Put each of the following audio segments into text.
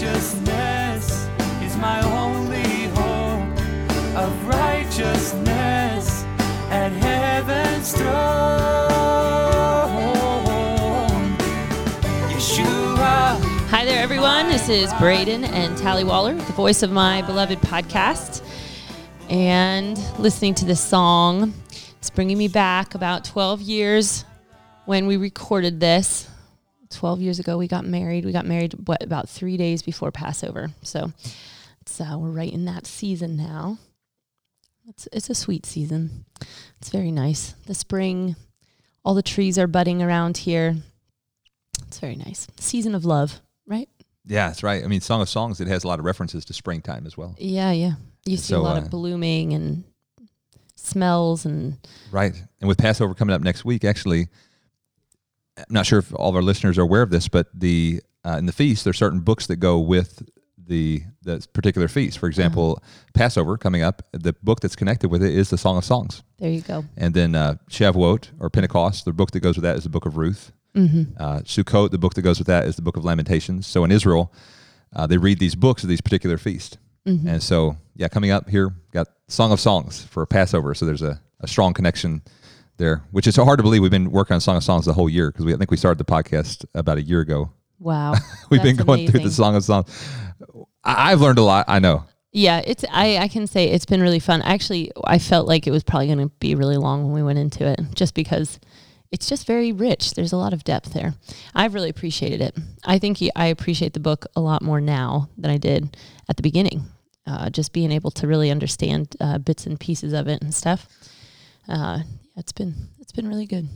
righteousness is my only hope of righteousness at heaven's throne. Yeshua. Hi there, everyone. This is Braden and Tally Waller, the voice of my beloved podcast. And listening to this song, it's bringing me back about 12 years when we recorded this. 12 years ago, we got married. We got married, what, about three days before Passover. So it's, uh, we're right in that season now. It's, it's a sweet season. It's very nice. The spring, all the trees are budding around here. It's very nice. Season of love, right? Yeah, that's right. I mean, Song of Songs, it has a lot of references to springtime as well. Yeah, yeah. You see a lot uh, of blooming and smells and Right. And with Passover coming up next week, actually, I'm not sure if all of our listeners are aware of this, but the uh, in the feast, there's certain books that go with the the particular feast. For example, Passover coming up, the book that's connected with it is the Song of Songs. there you go. And then uh, Shavuot or Pentecost, the book that goes with that is the book of Ruth. Mm-hmm. Uh, Sukkot, the book that goes with that is the book of Lamentations. So in Israel, uh, they read these books of these particular feasts. Mm-hmm. And so, yeah, coming up here, got Song of Songs for Passover. So there's a, a strong connection there, which is so hard to believe. We've been working on Song of Songs the whole year because we I think we started the podcast about a year ago. Wow. We've been going through the. Song of Songs. I, I've learned a lot. I know. Yeah, it's I, I can say it's been really fun. Actually, I felt like it was probably going to be really long when we went into it just because it's just very rich. There's a lot of depth there. I've really appreciated it. I think he, I appreciate the book a lot more now than I did at the beginning. Uh, just being able to really understand uh, bits and pieces of it and stuff. Uh, it's been it's been really good.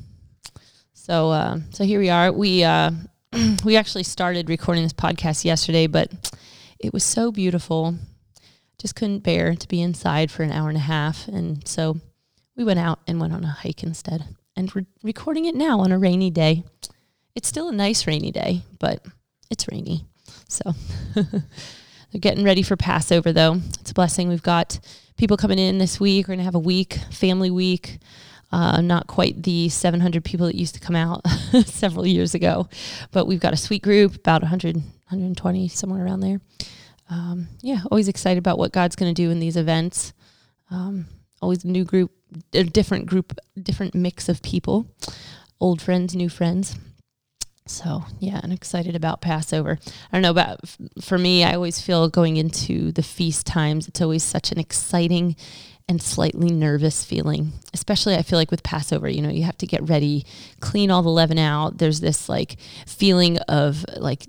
So uh, so here we are. We uh, we actually started recording this podcast yesterday, but it was so beautiful. Just couldn't bear to be inside for an hour and a half, and so we went out and went on a hike instead. And we're recording it now on a rainy day. It's still a nice rainy day, but it's rainy. So they're getting ready for Passover, though. It's a blessing. We've got people coming in this week. We're going to have a week, family week. Uh, not quite the 700 people that used to come out several years ago, but we've got a sweet group, about 100, 120, somewhere around there. Um, yeah, always excited about what God's going to do in these events. Um, always a new group, a different group, different mix of people, old friends, new friends. So yeah, I'm excited about Passover. I don't know about for me. I always feel going into the feast times. It's always such an exciting and slightly nervous feeling. Especially, I feel like with Passover, you know, you have to get ready, clean all the leaven out. There's this like feeling of like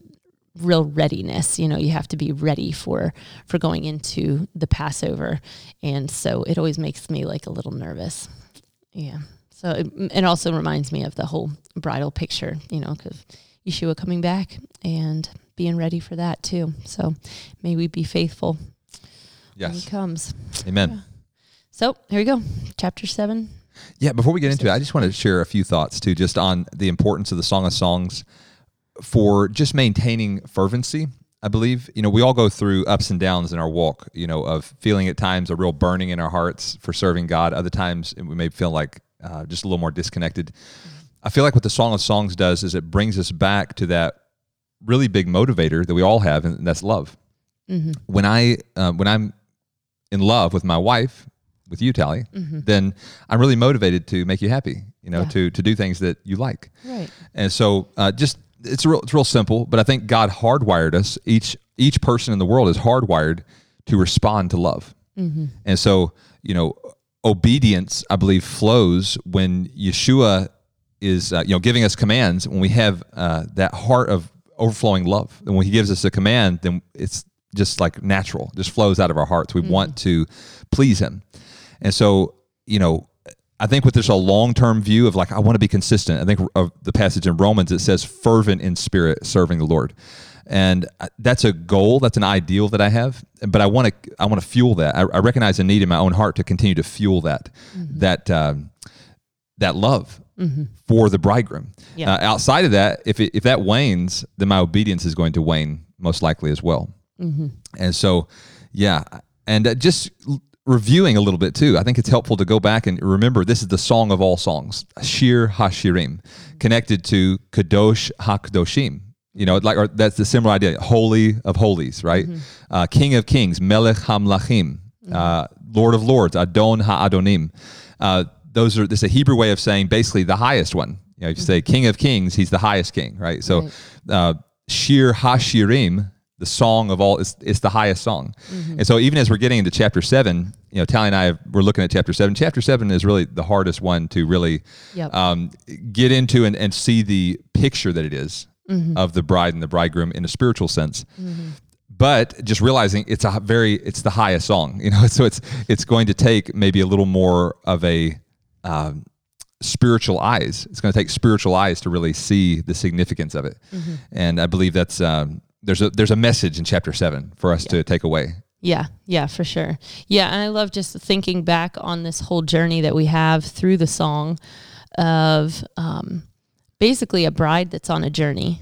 real readiness. You know, you have to be ready for for going into the Passover, and so it always makes me like a little nervous. Yeah. So it, it also reminds me of the whole bridal picture, you know, because Yeshua coming back and being ready for that too. So may we be faithful when he comes. Amen. So here we go, chapter seven. Yeah, before we get into it, I just want to share a few thoughts too, just on the importance of the Song of Songs for just maintaining fervency. I believe, you know, we all go through ups and downs in our walk, you know, of feeling at times a real burning in our hearts for serving God. Other times we may feel like uh, just a little more disconnected. I feel like what the Song of Songs does is it brings us back to that really big motivator that we all have, and that's love. When I uh, when I'm in love with my wife, with you, Tally, then I'm really motivated to make you happy. You know, Yeah. to to do things that you like. Right. And so, uh, just it's real it's real simple, but I think God hardwired us. Each each person in the world is hardwired to respond to love. And so, you know, obedience, I believe, flows when Yeshua is, uh, you know, giving us commands. When we have uh, that heart of overflowing love, and when He gives us a command, then it's just like natural, just flows out of our hearts. We want to please Him, and so, you know. I think with this a long term view of like I want to be consistent. I think of the passage in Romans it says fervent in spirit, serving the Lord, and uh, that's a goal. That's an ideal that I have. But I want to I want to fuel that. I, I recognize a need in my own heart to continue to fuel that that um, that love for the bridegroom. Yeah. Uh, outside of that, if it, if that wanes, then my obedience is going to wane most likely as well. And so, yeah, and uh, just reviewing a little bit too. I think it's helpful to go back and remember this is the song of all songs, Shir Hashirim, connected to Kadosh HaKadoshim. You know, like or that's the similar idea. Holy of holies, right? Uh, King of kings, Melech Hamlachim, uh, Lord of lords, Adon Ha'adonim. Uh, those are this a Hebrew way of saying basically the highest one. You know, if you say King of kings, he's the highest king, right? So, Right. uh, Shir Hashirim, the song of all, is, is the highest song. And so, even as we're getting into chapter seven, you know, Tally and I have, we're looking at chapter seven. Chapter seven is really the hardest one to really Yep. um, get into and, and see the picture that it is of the bride and the bridegroom in a spiritual sense. But just realizing it's a very it's the highest song, you know. So it's it's going to take maybe a little more of a um, spiritual eyes. It's going to take spiritual eyes to really see the significance of it. And I believe that's um, there's a there's a message in chapter seven for us to take away. Yeah, yeah, for sure. Yeah, and I love just thinking back on this whole journey that we have through the song of um, basically a bride that's on a journey.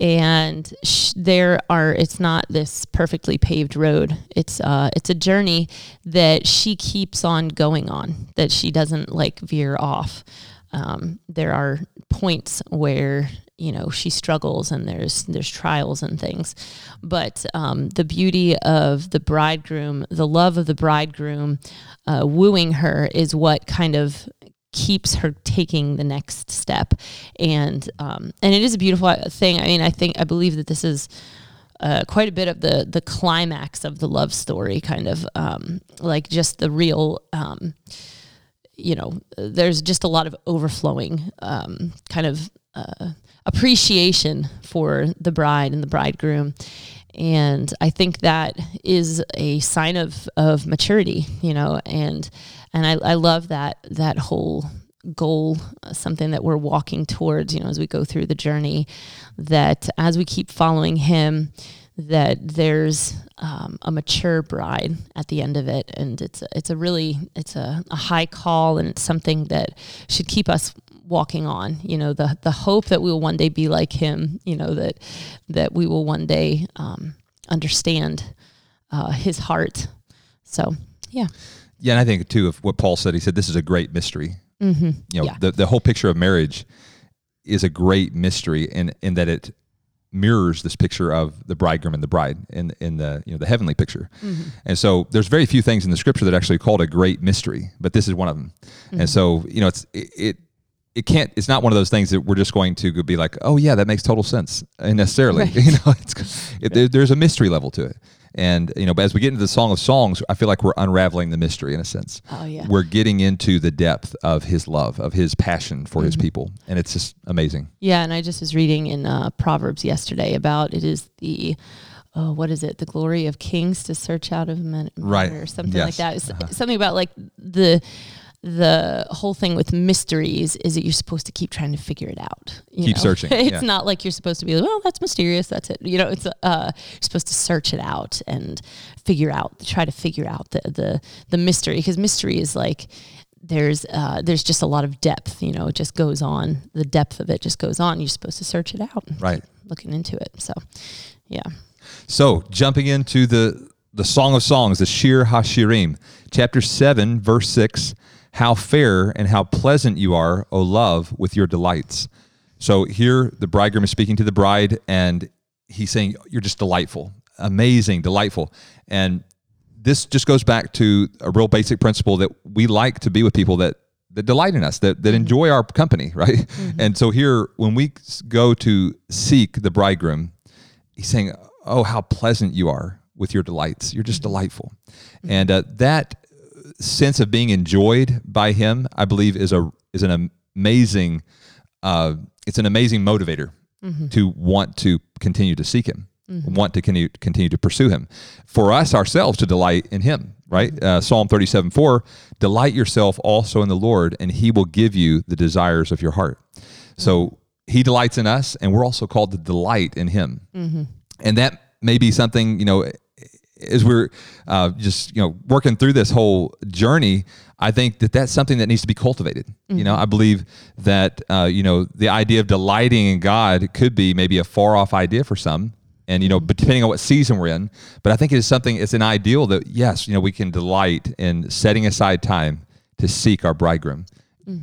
And sh- there are, it's not this perfectly paved road. It's uh, it's a journey that she keeps on going on. That she doesn't like veer off. Um, there are points where you know she struggles and there's there's trials and things. But um, the beauty of the bridegroom the love of the bridegroom uh, wooing her is what kind of keeps her taking the next step. And um, and it is a beautiful thing. I mean i think i believe that this is uh, quite a bit of the the climax of the love story kind of um, like just the real um, you know, there's just a lot of overflowing um, kind of uh, appreciation for the bride and the bridegroom. And I think that is a sign of, of maturity, you know, and and I, I love that that whole goal, uh, something that we're walking towards, you know, as we go through the journey, that as we keep following him, that there's um, a mature bride at the end of it, and it's a, it's a really it's a, a high call, and it's something that should keep us walking on. You know, the the hope that we will one day be like him. You know that that we will one day um, understand uh, his heart. So yeah, Yeah, and I think too of what Paul said. He said this is a great mystery. Mm-hmm. You know, Yeah. the the whole picture of marriage is a great mystery, in in that it mirrors this picture of the bridegroom and the bride in in the you know the heavenly picture. Mm-hmm. And so there's very few things in the scripture that are actually called a great mystery, but this is one of them. And mm-hmm. so you know it's it. it it can't. It's not one of those things that we're just going to be like, "Oh yeah, that makes total sense." Necessarily, Right. you know, it's, it, there, there's a mystery level to it. And you know, but as we get into the Song of Songs, I feel like we're unraveling the mystery in a sense. Oh, yeah. we're getting into the depth of His love, of His passion for Mm-hmm. His people, and it's just amazing. Yeah, and I just was reading in uh, Proverbs yesterday about it is the oh, what is it? The glory of kings to search out of men, Right. or something Yes. like that. It's Something about like the the whole thing with mysteries is that you're supposed to keep trying to figure it out. you Keep know? searching, It's yeah. not like you're supposed to be like, well, that's mysterious. That's it. You know, it's uh, you're supposed to search it out and figure out, try to figure out the the the mystery because mystery is like there's uh, there's just a lot of depth. You know, it just goes on. The depth of it just goes on. You're supposed to search it out. Right. Looking into it. So, yeah. So jumping into the the Song of Songs, the Shir Hashirim, chapter seven, verse six. How fair and how pleasant you are, O love, with your delights. So here the bridegroom is speaking to the bride, and he's saying, You're just delightful, amazing, delightful. And this just goes back to a real basic principle that we like to be with people that that delight in us, that that mm-hmm. enjoy our company, right? Mm-hmm. And so here, when we go to seek the bridegroom, he's saying, "Oh, how pleasant you are with your delights. You're just mm-hmm. delightful," and uh, that sense of being enjoyed by him, I believe, is a is an amazing. Uh, it's an amazing motivator mm-hmm. to want to continue to seek him, mm-hmm. want to continue continue to pursue him. For us ourselves to delight in him, right? Mm-hmm. Uh, Psalm thirty seven four: Delight yourself also in the Lord, and He will give you the desires of your heart. So He delights in us, and we're also called to delight in Him and that may be something you know as we're uh, just you know working through this whole journey i think that that's something that needs to be cultivated. You know i believe that uh, you know the idea of delighting in god could be maybe a far off idea for some and you know depending on what season we're in but i think it is something it's an ideal that yes you know we can delight in setting aside time to seek our bridegroom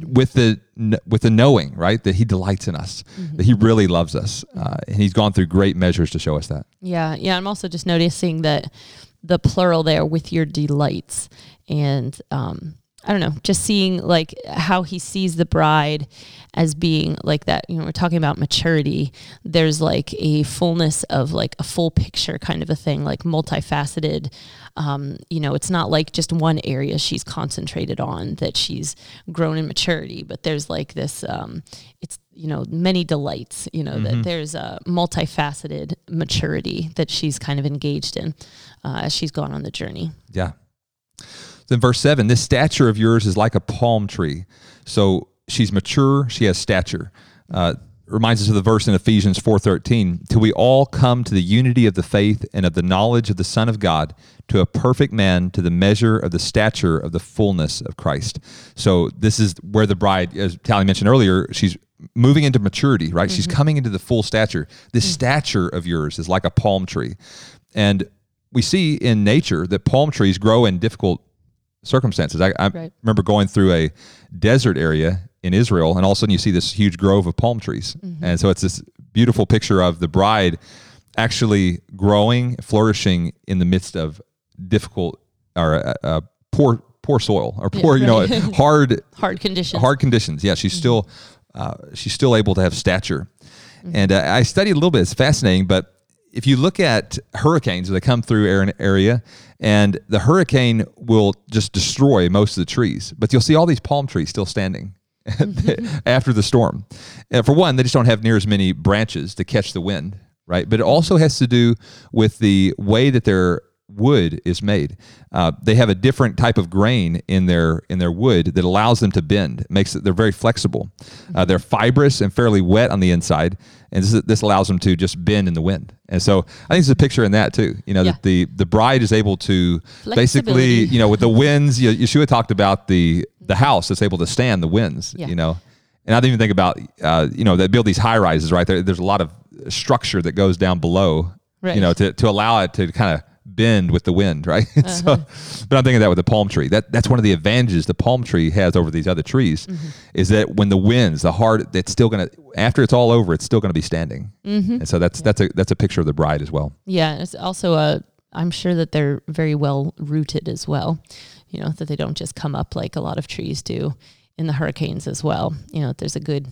with the with the knowing, right, that He delights in us, that He really loves us, uh, and He's gone through great measures to show us that. Yeah, yeah. I'm also just noticing that the plural there with your delights, and um, I don't know, just seeing like how he sees the bride as being like that. You know, we're talking about maturity. There's like a fullness of like a full picture kind of a thing, like multifaceted. Um, you know, it's not like just one area she's concentrated on that she's grown in maturity, but there's like this. Um, it's you know many delights. You know that there's a multifaceted maturity that she's kind of engaged in uh, as she's gone on the journey. Yeah. Then verse seven, this stature of yours is like a palm tree. So she's mature, she has stature. Uh, reminds us of the verse in Ephesians 4:13, till we all come to the unity of the faith and of the knowledge of the Son of God, to a perfect man, to the measure of the stature of the fullness of Christ. So this is where the bride, as Tally mentioned earlier, she's moving into maturity, right? She's coming into the full stature. This stature of yours is like a palm tree. And we see in nature that palm trees grow in difficult circumstances. I, I Right. remember going through a desert area in Israel, and all of a sudden you see this huge grove of palm trees. And so it's this beautiful picture of the bride actually growing, flourishing in the midst of difficult or uh, uh, poor poor soil or poor, you know, hard Hard conditions. hard conditions. Yeah, she's still uh, she's still able to have stature. And uh, I studied a little bit. It's fascinating, but if you look at hurricanes, they come through an area, and the hurricane will just destroy most of the trees, but you'll see all these palm trees still standing. after the storm, and for one, they just don't have near as many branches to catch the wind, right? But it also has to do with the way that their wood is made. Uh, they have a different type of grain in their in their wood that allows them to bend. It makes it they're very flexible. Uh, they're fibrous and fairly wet on the inside, and this, this allows them to just bend in the wind. And so I think there's a picture in that too. You know Yeah. that the the bride is able to basically you know with the winds. You, Yeshua talked about the the house that's able to stand the winds. Yeah. You know. And I didn't even think about, uh, you know, they build these high rises, right? There, there's a lot of structure that goes down below, Right. you know, to, to allow it to kind of bend with the wind, right? so, uh-huh. but I'm thinking of that with the palm tree. That that's one of the advantages the palm tree has over these other trees, mm-hmm. is that when the winds, the hard, it's still gonna after it's all over, it's still gonna be standing. Mm-hmm. And so that's that's a that's a picture of the bride as well. Yeah, it's also a. I'm sure that they're very well rooted as well. You know that they don't just come up like a lot of trees do in the hurricanes as well. You know, there's a good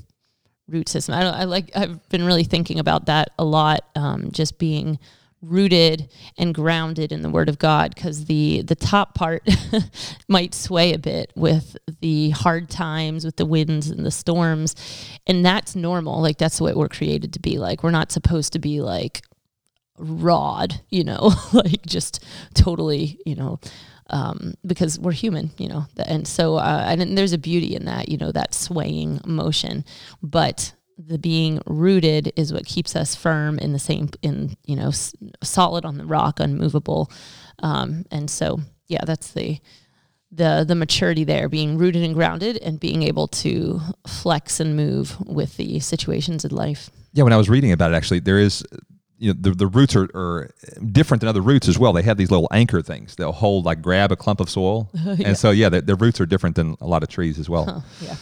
root system. I don't. I like. I've been really thinking about that a lot. Um, just being rooted and grounded in the Word of God, because the the top part might sway a bit with the hard times, with the winds and the storms, and that's normal. Like that's what we're created to be like. We're not supposed to be like rod, you know, like just totally, you know, um, because we're human, you know, and so uh, and there's a beauty in that, you know, that swaying motion, but the being rooted is what keeps us firm in the same, in you know, s- solid on the rock, unmovable, um, and so yeah, that's the the the maturity there, being rooted and grounded, and being able to flex and move with the situations in life. Yeah, when I was reading about it, actually, there is, you know, the, the roots are, are different than other roots as well. They have these little anchor things. They'll hold, like, grab a clump of soil. And so, yeah, their, their roots are different than a lot of trees as well. Huh, yeah.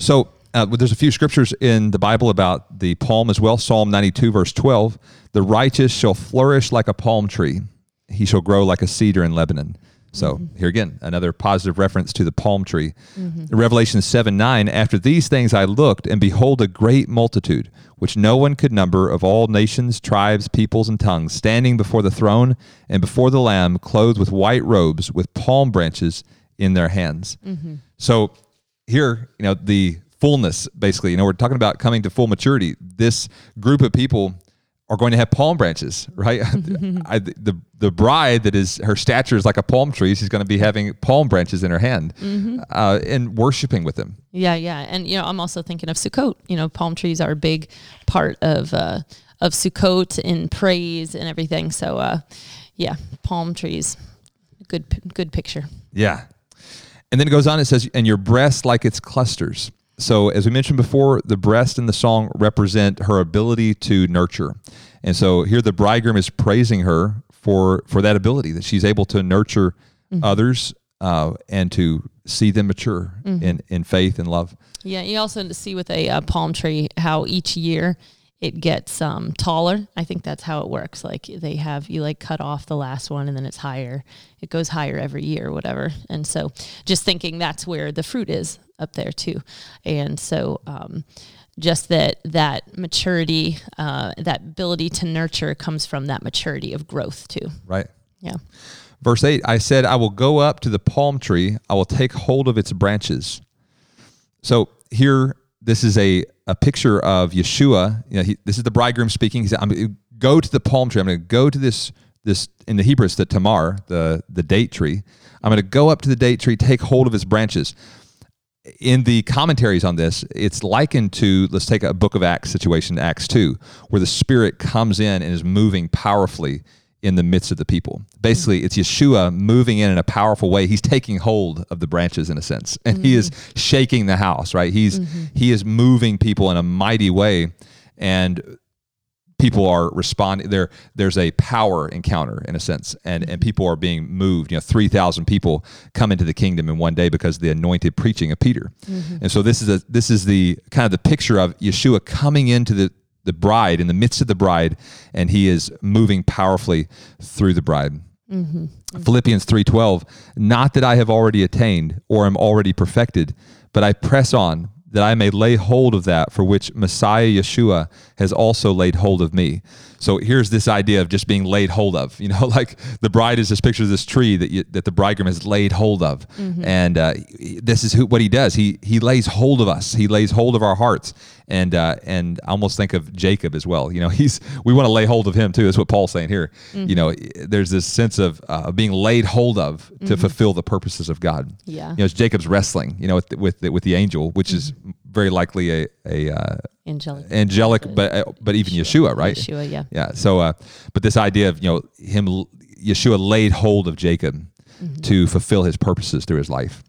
So uh, there's a few scriptures in the Bible about the palm as well. Psalm 92, verse 12. The righteous shall flourish like a palm tree, he shall grow like a cedar in Lebanon. So mm-hmm. here again, another positive reference to the palm tree. Mm-hmm. Revelation 7 9, after these things I looked, and behold, a great multitude, which no one could number, of all nations, tribes, peoples, and tongues, standing before the throne and before the Lamb, clothed with white robes, with palm branches in their hands. Mm-hmm. So here, you know, the fullness, basically, you know, we're talking about coming to full maturity. This group of people are going to have palm branches, right? I, the the bride that is her stature is like a palm tree. She's going to be having palm branches in her hand uh, and worshiping with them. Yeah, yeah, and you know, I'm also thinking of Sukkot. You know, palm trees are a big part of uh, of Sukkot in praise and everything. So, uh, yeah, palm trees, good good picture. Yeah. And then it goes on, it says, and your breast like its clusters. So, as we mentioned before, the breast in the song represent her ability to nurture. And so here the bridegroom is praising her for for that ability that she's able to nurture others uh, and to see them mature in in faith and love. Yeah, you also see with a uh, palm tree how each year it gets um, taller. I think that's how it works. Like they have you like cut off the last one and then it's higher. It goes higher every year, or whatever. And so just thinking that's where the fruit is up there too. And so um, just that that maturity, uh, that ability to nurture comes from that maturity of growth too. Right. Yeah. Verse 8 I said, I will go up to the palm tree, I will take hold of its branches. So here, this is a, a picture of Yeshua. You know, he, this is the bridegroom speaking. He said, I'm going to go to the palm tree. I'm going to go to this, this in the Hebrew, it's the tamar, the, the date tree. I'm going to go up to the date tree, take hold of its branches. In the commentaries on this, it's likened to, let's take a book of Acts situation, Acts 2, where the Spirit comes in and is moving powerfully in the midst of the people. Basically, it's Yeshua moving in in a powerful way. He's taking hold of the branches in a sense, and he is shaking the house. Right? He's mm-hmm. he is moving people in a mighty way, and people are responding. There there's a power encounter in a sense, and and people are being moved. You know, three thousand people come into the kingdom in one day because of the anointed preaching of Peter, mm-hmm. and so this is a this is the kind of the picture of Yeshua coming into the the bride in the midst of the bride and he is moving powerfully through the bride mm-hmm. philippians 3.12 not that i have already attained or am already perfected but i press on that i may lay hold of that for which messiah yeshua has also laid hold of me. So here's this idea of just being laid hold of you know like the bride is this picture of this tree that you, that the bridegroom has laid hold of. And uh, this is who, what he does. He he lays hold of us. He lays hold of our hearts and uh, and I almost think of Jacob as well. You know, he's we want to lay hold of him too. That's what Paul's saying here. You know, there's this sense of uh, being laid hold of to fulfill the purposes of God. Yeah. you know, it's Jacob's wrestling. You know, with the, with the, with the angel, which is very likely a a uh, Angelic. angelic, but uh, but even Yeshua, right? Yeshua, yeah. Yeah. So, uh, but this idea of you know him, Yeshua laid hold of Jacob to fulfill his purposes through his life.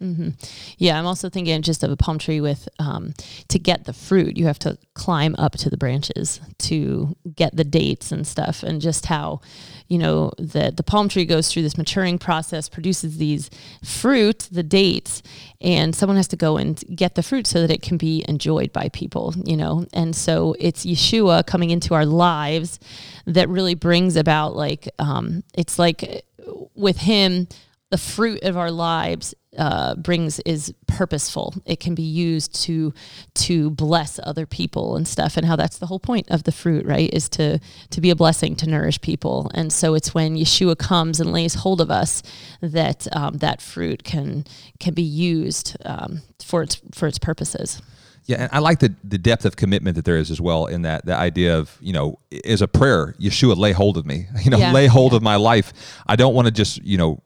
Yeah, I'm also thinking just of a palm tree with um, to get the fruit, you have to climb up to the branches to get the dates and stuff, and just how you know that the palm tree goes through this maturing process, produces these fruit, the dates, and someone has to go and get the fruit so that it can be enjoyed by people, you know. And so it's Yeshua coming into our lives that really brings about like um, it's like with him the fruit of our lives uh, brings is purposeful. It can be used to to bless other people and stuff, and how that's the whole point of the fruit, right? Is to to be a blessing to nourish people. And so it's when Yeshua comes and lays hold of us that um, that fruit can can be used um, for its for its purposes. Yeah, and I like the the depth of commitment that there is as well in that the idea of you know is a prayer. Yeshua, lay hold of me. You know, Yeah, lay hold of my life. I don't want to just you know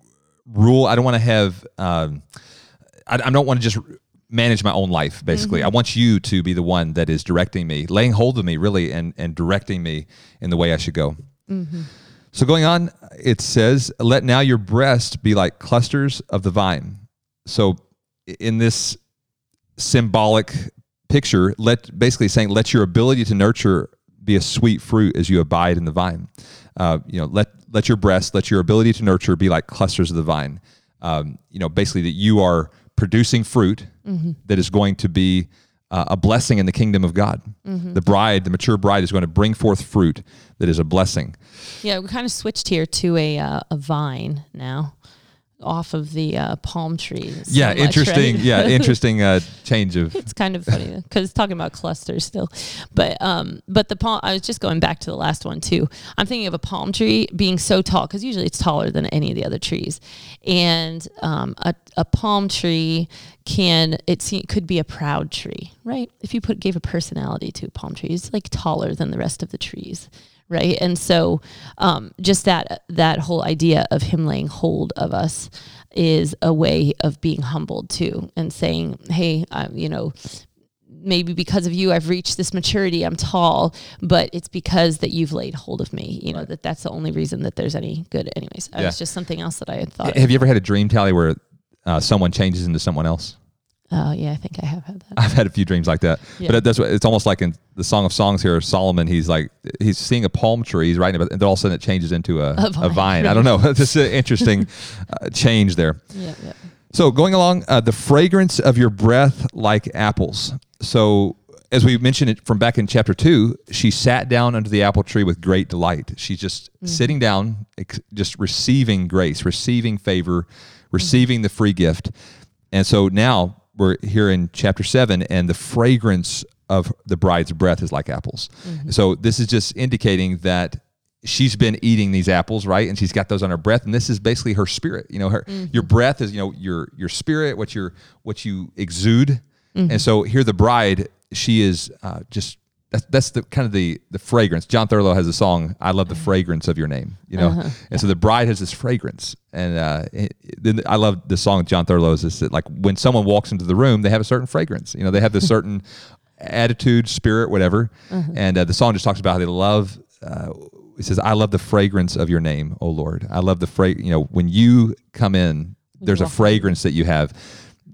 rule. I don't want to have. Um, I, I don't want to just manage my own life. Basically, I want you to be the one that is directing me, laying hold of me, really, and and directing me in the way I should go. So going on, it says, "Let now your breast be like clusters of the vine." So in this symbolic picture, let basically saying, "Let your ability to nurture be a sweet fruit as you abide in the vine." Uh, you know, let let your breast, let your ability to nurture be like clusters of the vine. Um, you know, basically that you are producing fruit that is going to be uh, a blessing in the kingdom of God. The bride, the mature bride, is going to bring forth fruit that is a blessing. Yeah, we kind of switched here to a uh, a vine now, off of the uh, palm trees. so Yeah, much, interesting. right? Yeah, interesting uh, change of. it's kind of funny because talking about clusters still, but um, but the palm. I was just going back to the last one too. I'm thinking of a palm tree being so tall because usually it's taller than any of the other trees, and um, a a palm tree can it se- could be a proud tree, right? If you put gave a personality to a palm tree, it's like taller than the rest of the trees. Right, and so um, just that that whole idea of him laying hold of us is a way of being humbled too, and saying, "Hey, I, you know, maybe because of you i've reached this maturity i'm tall but it's because that you've laid hold of me you know that that's the only reason that there's any good anyways Yeah. was just something else that i had thought Have you ever had a dream tally where uh, someone changes into someone else? Oh yeah i think i have had that I've had a few dreams like that. Yeah. But that's what it's almost like in the Song of Songs here. Solomon, he's like he's seeing a palm tree, he's writing about, and then all of a sudden it changes into a, a, A vine. vine, I don't know. This is an interesting uh, change there. yeah, yeah. So going along, uh, the fragrance of your breath like apples. So as we mentioned it from back in chapter two, she sat down under the apple tree with great delight. She's just sitting down, ex- just receiving grace, receiving favor, receiving the free gift. And so now we're here in chapter seven, and the fragrance of the bride's breath is like apples. Mm-hmm. So this is just indicating that she's been eating these apples, right? And she's got those on her breath, and this is basically her spirit. You know, her mm-hmm. your breath is you know your your spirit, what your what you exude. Mm-hmm. And so here, the bride, she is uh, just that's that's the kind of the the fragrance. John Thurlow has a song, "I love the fragrance of your name," you know. And so the bride has this fragrance, and uh, it- then I love the song John Thurlow's is that like when someone walks into the room, they have a certain fragrance. You know, they have this certain attitude, spirit, whatever. And uh, the song just talks about how they love. Uh, it says, "I love the fragrance of your name, O Lord. I love the fra. You know, when you come in, there's a fragrance that you have."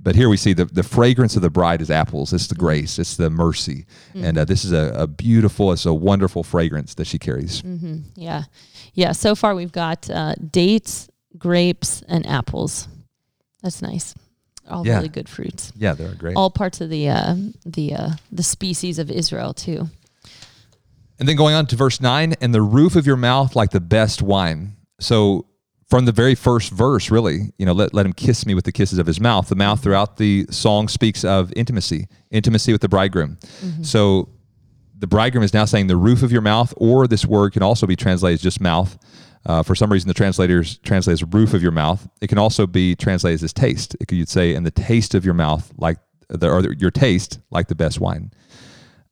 But here we see the, the fragrance of the bride is apples. It's the grace. It's the mercy, and uh, this is a, a beautiful. It's a wonderful fragrance that she carries. Yeah. Yeah. So far, we've got uh, dates, grapes, and apples. That's nice. All Yeah. really good fruits. Yeah, they're great. All parts of the uh, the uh, the species of Israel too. And then going on to verse 9, and the roof of your mouth like the best wine. So from the very first verse, really, you know, let, let him kiss me with the kisses of his mouth. The mouth throughout the song speaks of intimacy, intimacy with the bridegroom. So the bridegroom is now saying the roof of your mouth, or this word can also be translated as just mouth. Uh, for some reason, the translators translate as roof of your mouth. It can also be translated as taste. It could you'd say, and the taste of your mouth, like the, or your taste, like the best wine.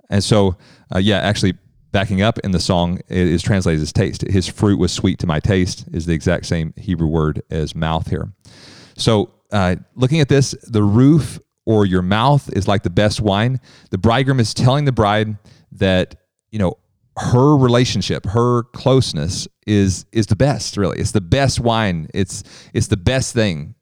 And so, uh, yeah, actually, backing up in the song it is translated as taste. His fruit was sweet to my taste is the exact same Hebrew word as mouth here. So, uh, looking at this, the roof or your mouth is like the best wine. The bridegroom is telling the bride that you know her relationship, her closeness is is the best. Really, it's the best wine. It's it's the best thing.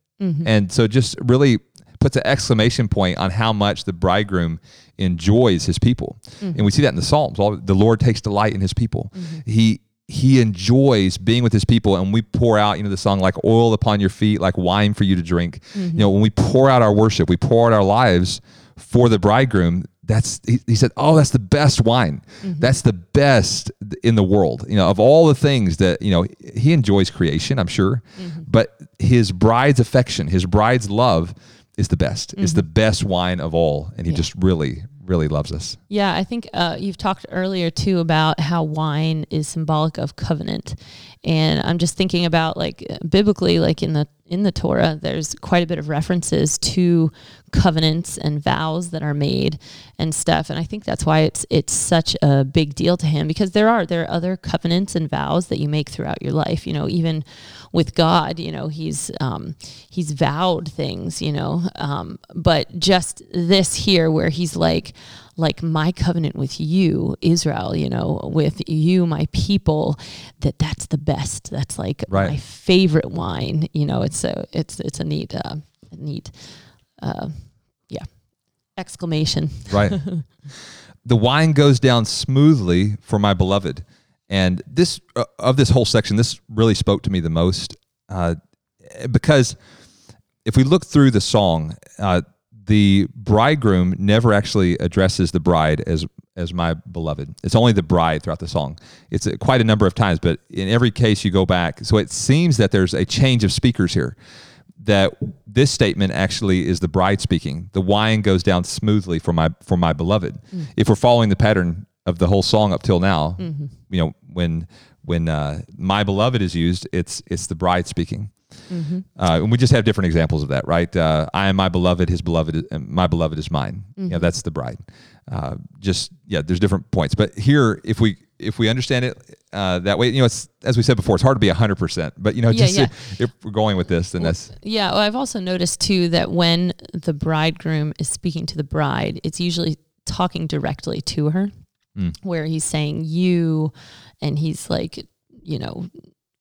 And so, just really puts an exclamation point on how much the bridegroom enjoys his people. Mm-hmm. And we see that in the Psalms. All the Lord takes delight in his people. Mm-hmm. He he enjoys being with his people and we pour out, you know, the song like oil upon your feet, like wine for you to drink. Mm-hmm. You know, when we pour out our worship, we pour out our lives for the bridegroom. That's he, he said, "Oh, that's the best wine. That's the best in the world." You know, of all the things that you know, he enjoys creation, I'm sure, but his bride's affection, his bride's love, is the best. It's the best wine of all, and he Yeah. just really, really loves us. Yeah, I think uh, you've talked earlier too about how wine is symbolic of covenant, and I'm just thinking about like biblically, like in the in the Torah, there's quite a bit of references to covenants and vows that are made and stuff, and I think that's why it's it's such a big deal to him because there are there are other covenants and vows that you make throughout your life. You know, even with God, you know, he's um, he's vowed things, you know, um, but just this here where he's like like my covenant with you israel you know with you my people that that's the best that's like Right. my favorite wine you know it's a it's it's a neat uh neat uh yeah exclamation Right. the wine goes down smoothly for my beloved. And this, uh, of this whole section, this really spoke to me the most uh, because if we look through the song, uh, the bridegroom never actually addresses the bride as as my beloved. It's only the bride throughout the song. It's uh, quite a number of times, but in every case you go back. So it seems that there's a change of speakers here. That this statement actually is the bride speaking. The wine goes down smoothly for my for my beloved. If we're following the pattern of the whole song up till now, you know when when uh, my beloved is used, it's it's the bride speaking. Uh, and we just have different examples of that, right? Uh, I am my beloved; his beloved, is, and my beloved is mine. Yeah, that's the bride. Uh, just yeah, there's different points, but here, if we if we understand it uh, that way, you know, it's as we said before, it's hard to be hundred percent, but you know, Yeah, just yeah. If, if we're going with this, then that's Yeah, well, I've also noticed too that when the bridegroom is speaking to the bride, it's usually talking directly to her, where he's saying you, and he's like, you know,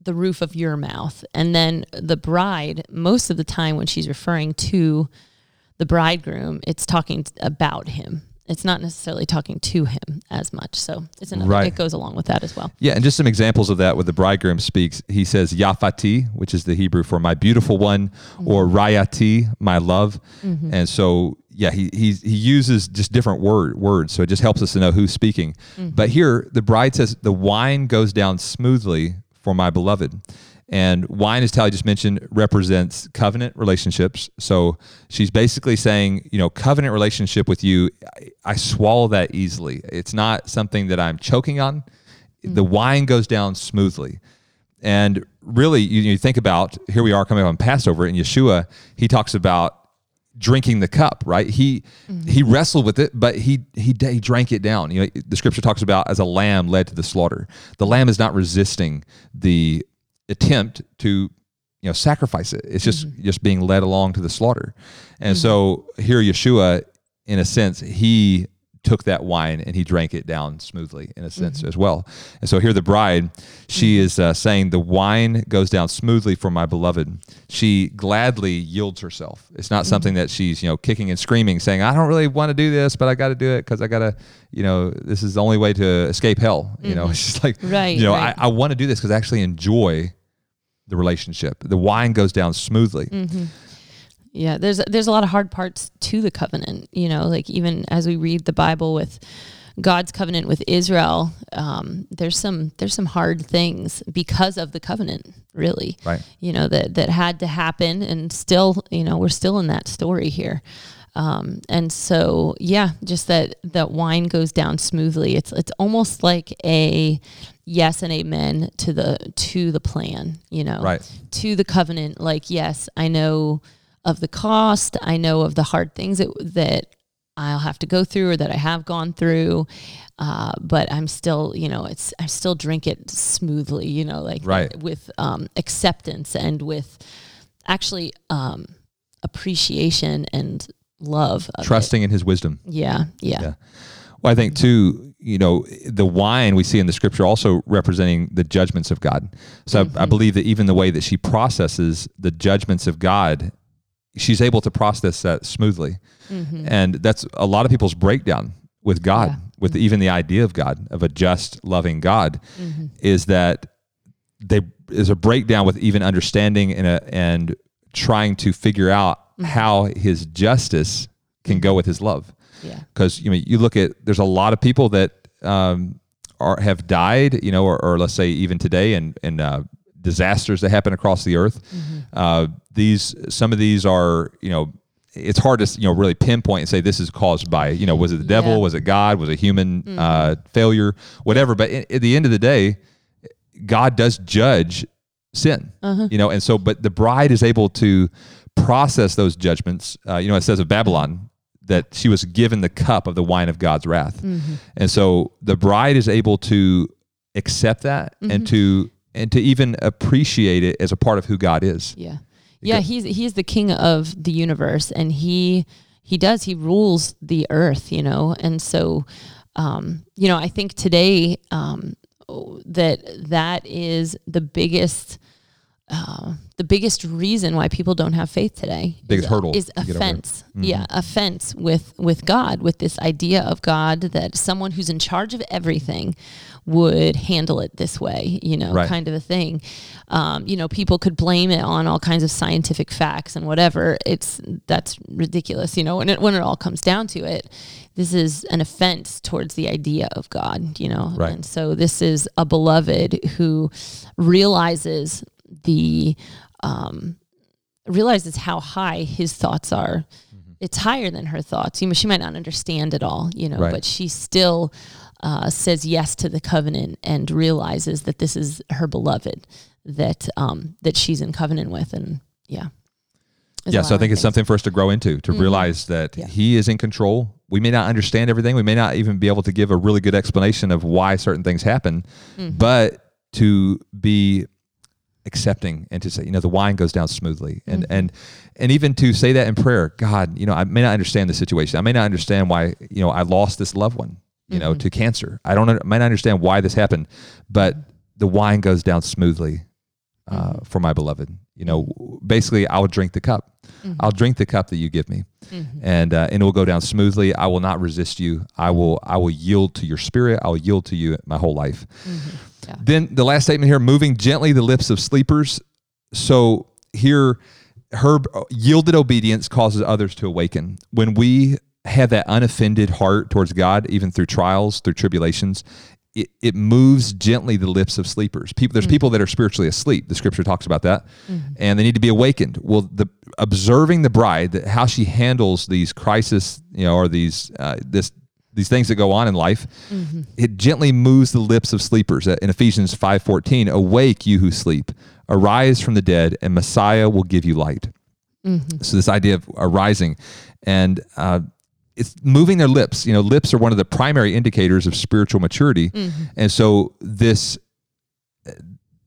the roof of your mouth. And then the bride, most of the time when she's referring to the bridegroom, it's talking about him. it's not necessarily talking to him as much. So it's another. Right. It goes along with that as well. Yeah, and just some examples of that when the bridegroom speaks. He says Yafati, which is the Hebrew for my beautiful one, mm-hmm. or Rayati, my love. Mm-hmm. And so yeah, he he he uses just different word words. So it just helps us to know who's speaking. Mm-hmm. But here the bride says the wine goes down smoothly for my beloved. And wine, as Tally just mentioned, represents covenant relationships. So she's basically saying, you know, covenant relationship with you, I, I swallow that easily. It's not something that I'm choking on. Mm. The wine goes down smoothly. And really, you, you think about here we are coming up on Passover, and Yeshua, he talks about drinking the cup, right? He mm-hmm. he wrestled with it, but he he he drank it down. You know, the scripture talks about as a lamb led to the slaughter. The lamb is not resisting the attempt to you know sacrifice it. It's just mm-hmm. just being led along to the slaughter. And mm-hmm. so here Yeshua in a sense he took that wine and he drank it down smoothly in a sense mm-hmm. as well. And so here the bride, she mm-hmm. is uh, saying the wine goes down smoothly for my beloved. She gladly yields herself. It's not something mm-hmm. that she's, you know, kicking and screaming saying, I don't really want to do this, but I got to do it because I got to, you know, this is the only way to escape hell. You know, it's just like, Right, you know, right. I, I want to do this because I actually enjoy the relationship. The wine goes down smoothly. Yeah, there's there's a lot of hard parts to the covenant. You know, like even as we read the Bible with God's covenant with Israel, um, there's some there's some hard things because of the covenant. Really, Right. You know that that had to happen, and still, you know, we're still in that story here. Um, and so, yeah, just that that wine goes down smoothly. It's it's almost like a yes and amen to the to the plan. You know, Right. to the covenant like yes i know of the cost i know of the hard things that, that i'll have to go through or that i have gone through uh, but i'm still you know it's i still drink it smoothly you know like Right. with um, acceptance and with actually um, appreciation and love of it. Trusting in his wisdom. yeah yeah, Yeah. Well, I think too, you know, the wine we see in the scripture also representing the judgments of God. So I, I believe that even the way that she processes the judgments of God, she's able to process that smoothly. Mm-hmm. And that's a lot of people's breakdown with God, Yeah. with mm-hmm. even the idea of God, of a just, loving God, mm-hmm. is that they is a breakdown with even understanding and a, and trying to figure out how his justice can go with his love yeah. because you know you look at there's a lot of people that um, are have died, you know, or, or let's say even today, and and uh, disasters that happen across the earth. Uh, these some of these are you know. It's hard to you know really pinpoint and say this is caused by you know was it the devil Yeah. was it God was it human uh, failure whatever but at, at the end of the day God does judge sin, you know, and so, but the bride is able to process those judgments. Uh, you know, it says of Babylon that she was given the cup of the wine of God's wrath, and so the bride is able to accept that and to and to even appreciate it as a part of who God is. Yeah. Yeah, he's he's the king of the universe and he he does he rules the earth, you know. And so um you know, I think today um that that is the biggest uh, the biggest reason why people don't have faith today Biggest is, hurdle is to get over. offense. Yeah, offense with with God, with this idea of God that someone who's in charge of everything would handle it this way, you know, Right. kind of a thing. Um, you know, people could blame it on all kinds of scientific facts and whatever. It's that's ridiculous, you know. When it when it all comes down to it, this is an offense towards the idea of God, you know. Right. And so this is a beloved who realizes the um, realizes how high his thoughts are. Mm-hmm. It's higher than her thoughts. You know, she might not understand it all, you know, Right. but she still uh, says yes to the covenant and realizes that this is her beloved that um, that she's in covenant with, and yeah. Yeah, so I think it's things. something for us to grow into, to realize that Yeah. He is in control. We may not understand everything. We may not even be able to give a really good explanation of why certain things happen, but to be accepting and to say, you know, the wine goes down smoothly, and mm-hmm. and and even to say that in prayer, God, you know, I may not understand the situation. I may not understand why, you know, I lost this loved one, you know, mm-hmm. to cancer. I don't, I might not understand why this happened, but the wine goes down smoothly uh, mm-hmm. for my beloved. You know, basically, I will drink the cup. I'll drink the cup that you give me, and uh, and it will go down smoothly. I will not resist you. I will I will yield to your spirit. I will yield to you my whole life. Yeah. Then the last statement here: moving gently the lips of sleepers. So here, her yielded obedience causes others to awaken. When we have that unoffended heart towards God, even through trials, through tribulations, it, it moves gently the lips of sleepers. People, there's people that are spiritually asleep. The scripture talks about that, and they need to be awakened. Well, the observing the bride, that how she handles these crisis, you know, or these uh, this these things that go on in life, it gently moves the lips of sleepers. Uh, In Ephesians five fourteen, awake you who sleep, arise from the dead, and Messiah will give you light. So this idea of arising, and uh, it's moving their lips. You know, lips are one of the primary indicators of spiritual maturity, and so this uh,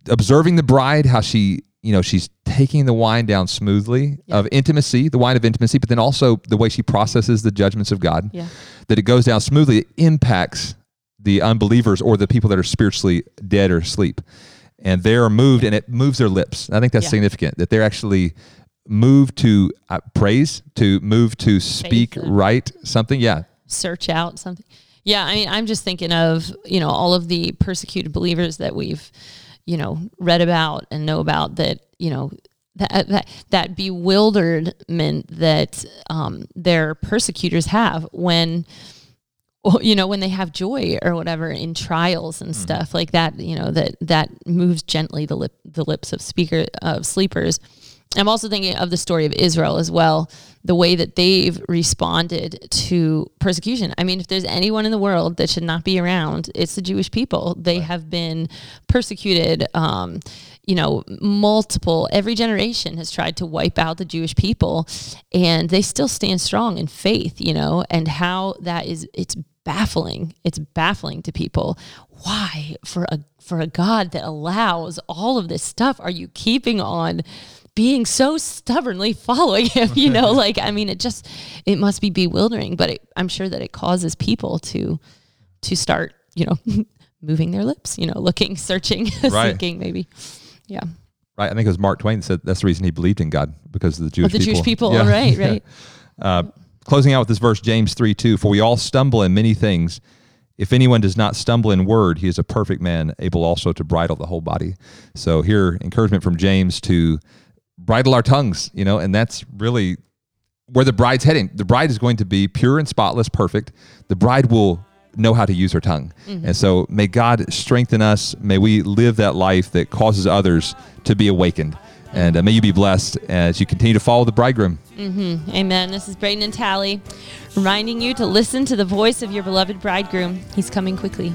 observing the bride, how she, you know, she's taking the wine down smoothly of intimacy, the wine of intimacy, but then also the way she processes the judgments of God, Yeah. that it goes down smoothly, it impacts the unbelievers or the people that are spiritually dead or asleep. And they're moved and it moves their lips. I think that's Yeah. significant that they're actually moved to uh, praise, to move to speak right something. Yeah. search out something. Yeah, I mean, I'm just thinking of you know all of the persecuted believers that we've you know read about and know about that you know that that, that bewilderment that um, their persecutors have when well, you know when they have joy or whatever in trials and stuff like that you know that that moves gently the lip the lips of speaker of sleepers i'm also thinking of the story of israel as well the way that they've responded to persecution. I mean if there's anyone in the world that should not be around it's the jewish people. They have been persecuted um, you know multiple every generation has tried to wipe out the jewish people and they still stand strong in faith you know and how that is it's baffling. It's baffling to people. Why for a for a god that allows all of this stuff are you keeping on being so stubbornly following him you know like i mean it just it must be bewildering but it, i'm sure that it causes people to to start you know moving their lips you know looking searching Right. seeking maybe yeah Right. I think it was Mark Twain that said that's the reason he believed in God because of the Jewish the people. Jewish people, Yeah. right, right. Uh, closing out with this verse, James 3 2. For we all stumble in many things. If anyone does not stumble in word, he is a perfect man, able also to bridle the whole body. So here, encouragement from James to bridle our tongues, you know, and that's really where the bride's heading. The bride is going to be pure and spotless, perfect. The bride will know how to use her tongue. And so may God strengthen us. May we live that life that causes others to be awakened. And uh, may you be blessed as you continue to follow the bridegroom. Amen. This is Braden and Tally reminding you to listen to the voice of your beloved bridegroom. He's coming quickly.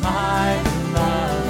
my